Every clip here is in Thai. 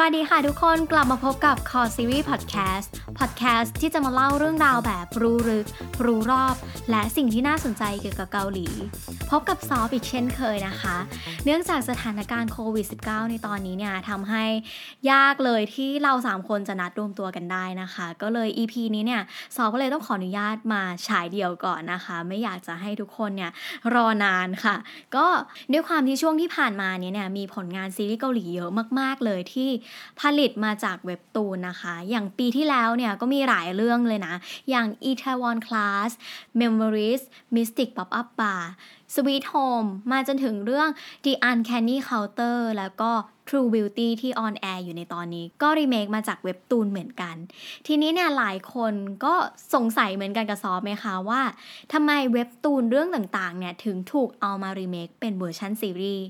วัสดีค่ะทุกคนกลับมาพบกับ Core Series Podcast Podcast ที่จะมาเล่าเรื่องราวแบบรู้ลึก รู้รอบ และสิ่งที่น่าสนใจเกี่ยวกับเกาหลี พบกับซอฟอีกเช่นเคยนะคะ เนื่องจากสถานการณ์โควิด -19 ในตอนนี้เนี่ยทำให้ยากเลยที่เรา 3 คนจะนัดรวมตัวกันได้นะคะ ก็เลย EP นี้เนี่ยซอฟก็เลยต้องขออนุญาตมาฉายเดี่ยวก่อนนะคะ ไม่อยากจะให้ทุกคนเนี่ยรอนานค่ะ ก็ด้วยความที่ช่วงที่ผ่านมาเนี่ยมีผลงานซีรีส์เกาหลีเยอะมาก ๆเลยที่ผลิตมาจากเว็บตูนนะคะ อย่างปีที่แล้วเนี่ยก็มีหลายเรื่องเลยนะ อย่าง Itaewon Class Memories Mystic Pop Up Bar Sweet Home มาจนถึงเรื่อง The Uncanny Counter แล้วก็ True Beauty ที่ออนแอร์อยู่ในตอนนี้ ก็รีเมคมาจากเว็บตูนเหมือนกัน ทีนี้เนี่ยหลายคนก็สงสัยเหมือนกันกับซอฟไหมคะว่าทำไมเว็บตูนเรื่องต่างๆเนี่ยถึงถูกเอามารีเมคเป็นเวอร์ชันซีรีส์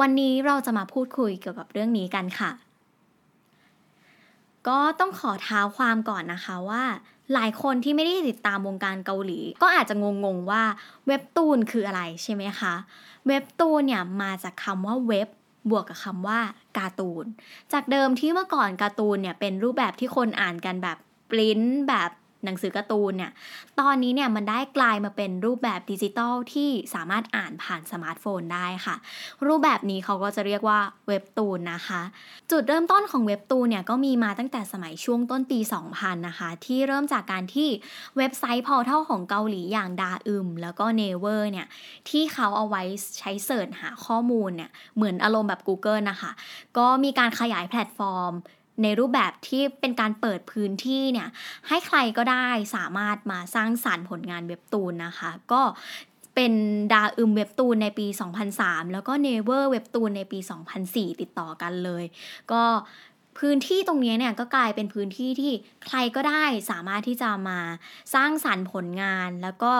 วันนี้เราจะมาพูดคุยเกี่ยวกับเรื่องนี้กันค่ะ ก็ต้องขอท้าวความก่อนนะคะว่า หลายคนที่ไม่ได้ติดตามวงการเกาหลี ก็อาจจะงงๆว่าเว็บตูนคืออะไรใช่ไหมคะ เว็บตูนเนี่ยมาจากคำว่าเว็บบวกกับคำว่าการ์ตูน จากเดิมที่เมื่อก่อนการ์ตูนเนี่ยเป็นรูปแบบที่คนอ่านกันแบบปริ้นแบบ หนังสือการ์ตูนเนี่ย ตอนนี้เนี่ยมันได้กลายมาเป็นรูปแบบดิจิตอลที่สามารถอ่านผ่านสมาร์ทโฟนได้ค่ะ รูปแบบนี้เขาก็จะเรียกว่าเว็บตูนนะคะ จุดเริ่มต้นของเว็บตูนเนี่ยก็มีมาตั้งแต่สมัยช่วงต้นปี 2000 นะคะ ที่เริ่มจากการที่เว็บไซต์ portal ของเกาหลีอย่างดาอึมแล้วก็เนเวอร์เนี่ยที่เขาเอาไว้ใช้เสิร์ชหาข้อมูลเนี่ยเหมือนอารมณ์แบบ Google นะคะ ก็มีการขยายแพลตฟอร์ม ในรูปแบบที่เป็นการเปิดพื้นที่เนี่ยให้ใครก็ได้สามารถมาสร้างสารรค์ผลงานเว็บตูนนะคะ ก็เป็นดาอึมเว็บตูนในปี 2003 แล้วก็เนเวอร์เว็บตูนในปี 2004 ติดต่อกันเลย ก็ พื้นที่ตรงนี้เนี่ยก็กลายเป็นพื้นที่ที่ใครก็ได้สามารถที่จะมาสร้างสารรค์ผลงานแล้วก็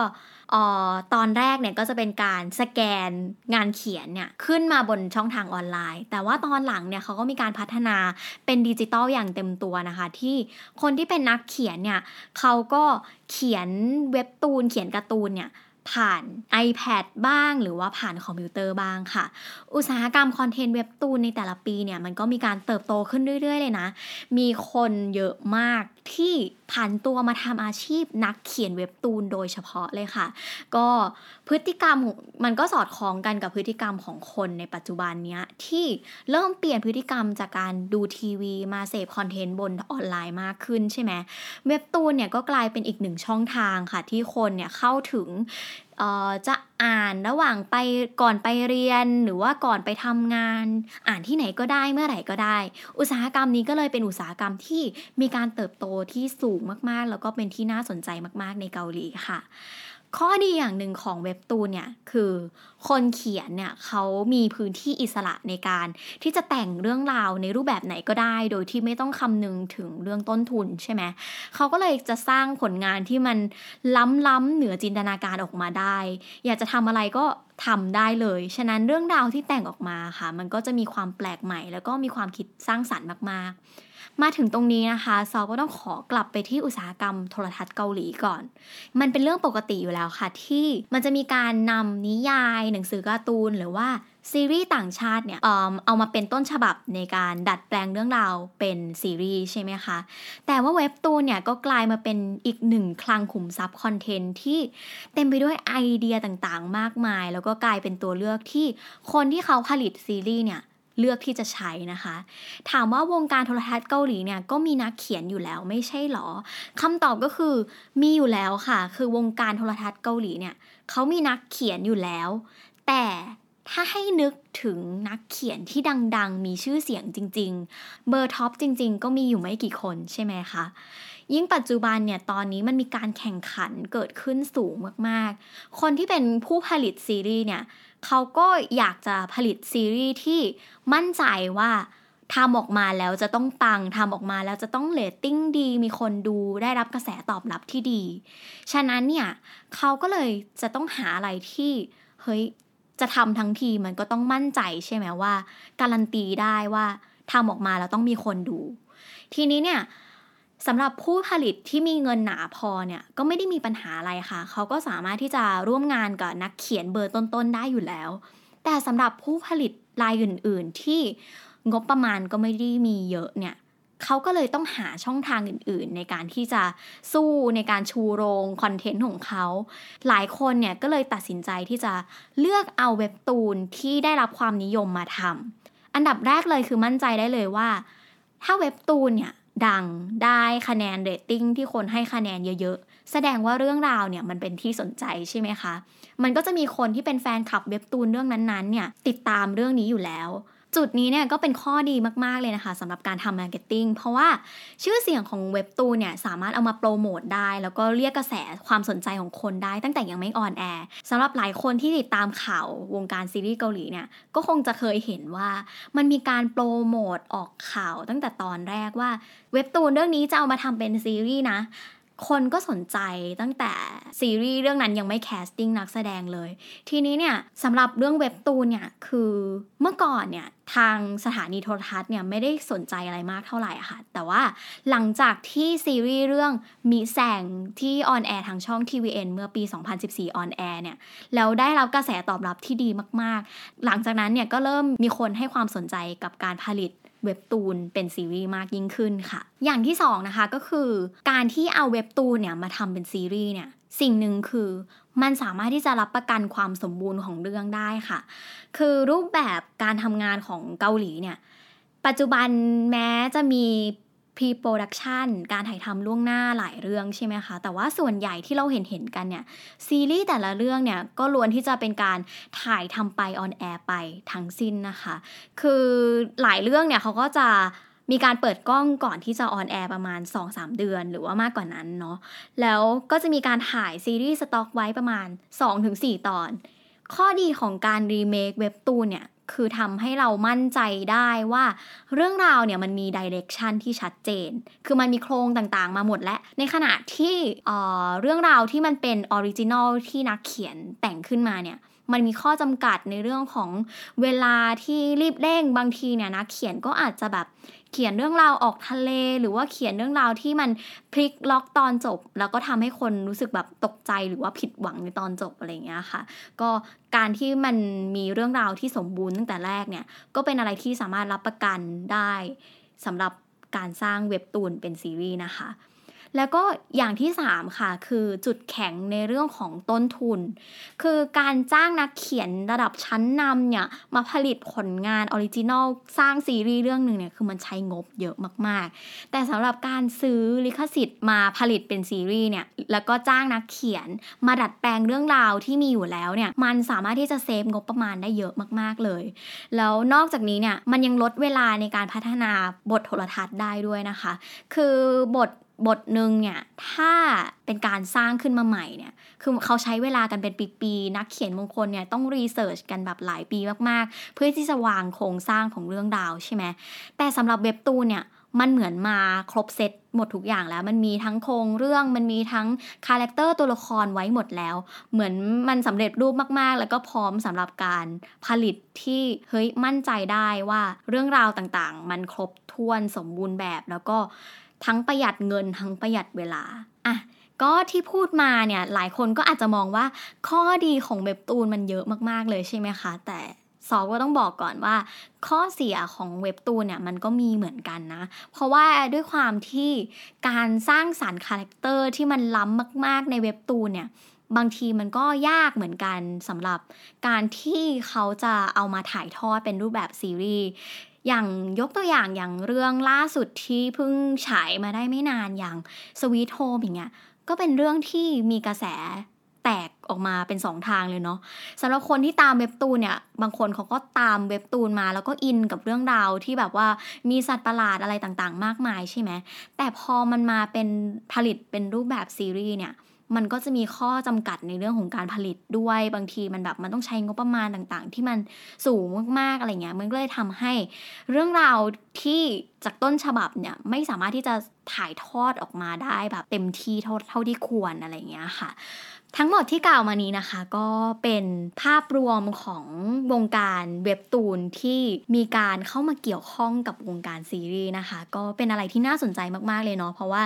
ออตอนแรกเนี่ยก็จะเป็นการสแกนงานเขียนเนี่ยขึ้นมาบนช่องทางออนไลน์ แต่ว่าตอนหลังเนี่ยเขาก็มีการพัฒนาเป็นดิจิตอลอย่างเต็มตัวนะคะ ที่คนที่เป็นนักเขียนเนี่ยเขาก็เขียนเว็บตูนเขียนการ์ตูนเนี่ย ผ่าน iPad บ้างหรือว่าผ่านคอมพิวเตอร์บ้างค่ะ อุตสาหกรรมคอนเทนต์เว็บตูนในแต่ละปีเนี่ยมันก็มีการเติบโตขึ้นเรื่อย ๆ เลยนะ มีคนเยอะมาก ที่ผันตัวมาทำอาชีพนักเขียนเว็บตูนโดยเฉพาะเลยค่ะ ก็พฤติกรรมมันก็สอดคล้องกันกับพฤติกรรมของคนในปัจจุบันเนี้ยที่เริ่มเปลี่ยนพฤติกรรมจากการดูทีวีมาเสพคอนเทนต์บนออนไลน์มากขึ้นใช่ไหมเว็บตูนเนี่ยก็กลายเป็นอีกหนึ่งช่องทางค่ะที่คนเนี่ยเข้าถึง จะอ่านระหว่างไปก่อนไปเรียนหรือว่าก่อนไปทำงาน อ่านที่ไหนก็ได้เมื่อไหร่ก็ได้ อุตสาหกรรมนี้ก็เลยเป็นอุตสาหกรรมที่มีการเติบโตที่สูงมากๆ แล้วก็เป็นที่น่าสนใจมากๆในเกาหลีค่ะ ข้อดีอย่างหนึ่งของเว็บตูนเนี่ยคือคนเขียนเนี่ยเขามีพื้นที่อิสระในการที่จะแต่งเรื่องราวในรูปแบบไหนก็ได้ โดยที่ไม่ต้องคำนึงถึงเรื่องต้นทุนใช่ไหมเขาก็เลยจะสร้างผลงานที่มันล้ำๆเหนือจินตนาการออกมาได้ อยากจะทำอะไรก็ทำได้เลย ฉะนั้นเรื่องราวที่แต่งออกมาค่ะ มันก็จะมีความแปลกใหม่ แล้วก็มีความคิดสร้างสรรค์มากๆ มาถึงตรงนี้นะคะซอก็ต้องขอกลับไปที่อุตสาหกรรมโทรทัศน์เกาหลีก่อน มันเป็นเรื่องปกติอยู่แล้วค่ะ ที่มันจะมีการนำนิยาย หนังสือการ์ตูนหรือว่าซีรีส์ต่างชาติเนี่ยเอเอามาเป็นต้นฉบับในการดัดแปลงเรื่องราวเป็นซีรีส์ใช่ไหมคะ แต่ว่าเว็บตูนเนี่ยก็กลายมาเป็นอีกหนึ่งคลังขุมทรัพย์คอนเทนต์ที่เต็มไปด้วยไอเดียต่างๆ มากมาย แล้วก็กลายเป็นตัวเลือกที่คนที่เขาผลิตซีรีส์เนี่ย เลือกที่จะใช้นะคะ ถามว่าวงการโทรทัศน์เกาหลีเนี่ยก็มีนักเขียนอยู่แล้วไม่ใช่หรอคำตอบก็คือมีอยู่แล้วค่ะ คือวงการโทรทัศน์เกาหลีเนี่ยเขามีนักเขียนอยู่แล้ว แต่ถ้าให้นึกถึงนักเขียนที่ดังๆ มีชื่อเสียงจริง ๆ เบอร์ท็อปจริง ๆ ก็มีอยู่ไม่กี่คนใช่ไหมคะ ยิ่งปัจจุบันเนี่ยตอนนี้มันมีการแข่งขันเกิดขึ้นสูงมากๆ คนที่เป็นผู้ผลิตซีรีส์เนี่ยเขาก็อยากจะผลิตซีรีส์ที่มั่นใจว่าทำออกมาแล้วจะต้องปังทำออกมาแล้วจะต้องเรตติ้งดี มีคนดูได้รับกระแสตอบรับที่ดี ฉะนั้นเนี่ยเขาก็เลยจะต้องหาอะไรที่เฮ้ยจะทำทั้งทีมันก็ต้องมั่นใจใช่ไหมว่า การันตีได้ว่าทำออกมาแล้วต้องมีคนดู ทีนี้เนี่ย สำหรับผู้ผลิตที่มีเงินหนาพอเนี่ยก็ไม่ได้มีปัญหาอะไรค่ะ เขาก็สามารถที่จะร่วมงานกับนักเขียนเบอร์ต้นๆได้อยู่แล้ว แต่สำหรับผู้ผลิตรายอื่น ๆ ที่งบประมาณก็ไม่ได้มีเยอะเนี่ยเขาก็เลยต้องหาช่องทางอื่น ๆ ในการที่จะสู้ในการชูโรงคอนเทนต์ของเขา หลายคนเนี่ยก็เลยตัดสินใจที่จะเลือกเอาเว็บตูนที่ได้รับความนิยมมาทำอันดับแรกเลยคือมั่นใจได้เลยว่า ถ้าเว็บตูนเนี่ย ดังได้คะแนนเรตติ้งที่คนให้คะแนนเยอะๆ แสดงว่าเรื่องราวเนี่ยมันเป็นที่สนใจใช่ไหมคะ มันก็จะมีคนที่เป็นแฟนคลับเว็บตูนเรื่องนั้นๆเนี่ยติดตามเรื่องนี้อยู่แล้ว จุดนี้เนี่ยก็เป็นข้อดีมากๆเลยนะคะสำหรับการทำ marketing เพราะว่าชื่อเสียงของเว็บตูนเนี่ยสามารถเอามาโปรโมทได้ แล้วก็เรียกกระแสความสนใจของคนได้ตั้งแต่ยังไม่ออนแอร์สำหรับหลายคนที่ติดตามข่าววงการซีรีส์เกาหลีเนี่ยก็คงจะเคยเห็นว่ามันมีการโปรโมทออกข่าวตั้งแต่ตอนแรกว่าเว็บตูนเรื่องนี้จะเอามาทำเป็นซีรีส์นะ คนก็สนใจตั้งแต่ซีรีส์เรื่องนั้นยังไม่ casting นักแสดงเลย ทีนี้เนี่ยสำหรับเรื่องเว็บตูนเนี่ยคือเมื่อก่อนเนี่ยทางสถานีโทรทัศน์เนี่ยไม่ได้สนใจอะไรมากเท่าไหร่ค่ะ แต่ว่าหลังจากที่ซีรีส์เรื่องมีแซงที่ออนแอร์ทางช่อง tvN เมื่อปี 2014ออนแอร์เนี่ยแล้วได้รับกระแสตอบรับที่ดีมากๆ หลังจากนั้นเนี่ยก็เริ่มมีคนให้ความสนใจกับการผลิต เว็บตูนเป็นซีรีส์มากยิ่งขึ้นค่ะ อย่างที่2นะคะก็คือ การที่เอาเว็บตูนเนี่ยมาทำเป็นซีรีส์เนี่ยสิ่งหนึ่งคือมันสามารถที่จะรับประกันความสมบูรณ์ของเรื่องได้ค่ะ คือรูปแบบการทำงานของเกาหลีเนี่ย ปัจจุบันแม้จะมี pre-production การถ่ายทำล่วงหน้าหลายเรื่องใช่ไหมคะ แต่ว่าส่วนใหญ่ที่เราเห็นเห็นกันเนี่ย ซีรีส์แต่ละเรื่องเนี่ย ก็ล้วนที่จะเป็นการถ่ายทำไปออนแอร์ไปทั้งสิ้นนะคะ คือหลายเรื่องเนี่ยเขาก็จะมีการเปิดกล้องก่อนที่จะออนแอร์ประมาณ 2-3 เดือนหรือว่ามากกว่านั้นเนาะ แล้วก็จะมีการถ่ายซีรีส์สต็อกไว้ประมาณ 2-4 ตอน ข้อดีของการรีเมคเว็บตูนเนี่ย คือทำให้เรามั่นใจได้ว่า เรื่องราวเนี่ยมันมี direction ที่ชัดเจน คือมันมีโครงต่างๆ มาหมดและในขณะที่เรื่องราวที่มันเป็น original ที่นักเขียนแต่งขึ้นมาเนี่ยมันมีข้อจำกัดในเรื่องของเวลาที่รีบเร่งบางทีเนี่ยนะเขียนก็อาจจะแบบ เขียนเรื่องราวออกทะเล หรือว่าเขียนเรื่องราวที่มันพลิกล็อกตอนจบ แล้วก็ทำให้คนรู้สึกแบบตกใจหรือว่าผิดหวังในตอนจบอะไรเงี้ยค่ะ ก็การที่มันมีเรื่องราวที่สมบูรณ์ตั้งแต่แรกเนี่ยก็เป็นอะไรที่สามารถรับประกันได้สำหรับการสร้างเว็บตูนเป็นซีรีส์นะคะ แล้วก็อย่างที่ 3 ค่ะ คือจุดแข็งในเรื่องของต้นทุน คือการจ้างนักเขียนระดับชั้นนำเนี่ย มาผลิตผลงาน original สร้างซีรีส์เรื่องหนึ่งเนี่ย คือมันใช้งบเยอะมาก ๆ แต่สำหรับการซื้อลิขสิทธิ์มาผลิตเป็นซีรีส์เนี่ย แล้วก็จ้างนักเขียนมาดัดแปลงเรื่องราวที่มีอยู่แล้วเนี่ย มันสามารถที่จะ save งบประมาณได้เยอะมาก ๆ เลย แล้วนอกจากนี้เนี่ย มันยังลดเวลาในการพัฒนาบทโทรทัศน์ได้ด้วยนะคะ คือบท บทหนึ่งเนี่ยถ้าเป็นการสร้างขึ้นมาใหม่เนี่ยคือเขาใช้เวลากันเป็นปีๆนักเขียนบางคนเนี่ยต้อง research กันแบบหลายปีมากๆ เพื่อที่จะวางโครงสร้างของเรื่องราวใช่ไหมแต่สำหรับเว็บตูนเนี่ยมันเหมือนมาครบเซตหมดทุกอย่างแล้ว มันมีทั้งโครงเรื่อง มันมีทั้ง character ตัวละครไว้หมดแล้ว เหมือนมันสำเร็จรูปมากๆ แล้วก็พร้อมสำหรับการผลิตที่เฮ้ยมั่นใจได้ว่าเรื่องราวต่างๆ มันครบถ้วนสมบูรณ์แบบแล้วก็ ทั้งประหยัดเงินทั้งประหยัดเวลาอะก็ที่พูดมาเนี่ยหลายคนก็อาจจะมองว่าข้อดีของเว็บตูนมันเยอะมากๆเลยใช่ไหมคะ แต่ซอก็ต้องบอกก่อนว่า ข้อเสียของเว็บตูนเนี่ยมันก็มีเหมือนกันนะ เพราะว่าด้วยความที่การสร้างสรรค์ character ที่มันล้ำมาก ๆ ในเว็บตูนเนี่ยบางทีมันก็ยากเหมือนกันสำหรับการที่เขาจะเอามาถ่ายทอดเป็นรูปแบบซีรีส์ อย่างยกตัวอย่างอย่างเรื่องล่าสุดที่เพิ่งฉายมาได้ไม่นานอย่างสวีทโฮมอย่างเงี้ยก็เป็นเรื่องที่มีกระแสแตกออกมาเป็นสองทางเลยเนาะสำหรับคนที่ตามเว็บตูนเนี่ย บางคนเขาก็ตามเว็บตูนมา แล้วก็อินกับเรื่องราวที่แบบว่ามีสัตว์ประหลาดอะไรต่างๆ มากมายใช่ไหมแต่พอมันมาเป็นผลิตเป็นรูปแบบซีรีส์เนี่ย มันก็จะมีข้อจำกัดในเรื่องของการผลิตด้วยบางทีมันแบบมันต้องใช้งบประมาณต่างๆ ที่มันสูงมากๆอะไรเงี้ยมันก็เลยทำให้เรื่องราวที่จากต้นฉบับเนี่ยไม่สามารถที่จะถ่ายทอดออกมาได้แบบเต็มที่เท่าเท่าที่ควรอะไรเงี้ยค่ะ ทั้งหมดที่กล่าวมานี้นะคะ ก็เป็นภาพรวมของวงการเว็บตูนที่มีการเข้ามาเกี่ยวข้องกับวงการซีรีส์นะคะ ก็เป็นอะไรที่น่าสนใจมากๆเลยเนาะเพราะว่า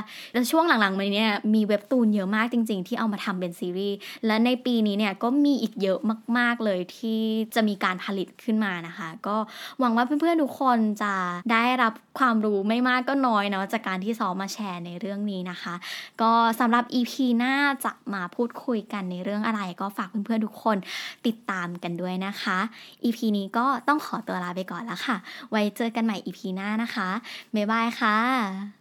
ช่วงหลังๆมาเนี้ยมีเว็บตูนเยอะมากจริง ๆ ที่เอามาทำเป็นซีรีส์และในปีนี้เนี่ยก็มีอีกเยอะมาก ๆเลยที่จะมีการผลิตขึ้นมานะคะ ก็หวังว่าเพื่อนๆทุกคนจะได้รับความรู้ไม่มากก็น้อยเนาะจากการที่ซอมมาแชร์ในเรื่องนี้นะคะ ก็สำหรับ EP หน้าจะมาพูดคุยยกันในเรื่องอะไรก็ฝากเพื่อนๆทุกคนติดตามกันด้วยนะคะ EP นี้ก็ต้องขอตัวลาไปก่อนแล้วค่ะ ไว้เจอกันใหม่ EP หน้านะคะ บ๊ายบายค่ะ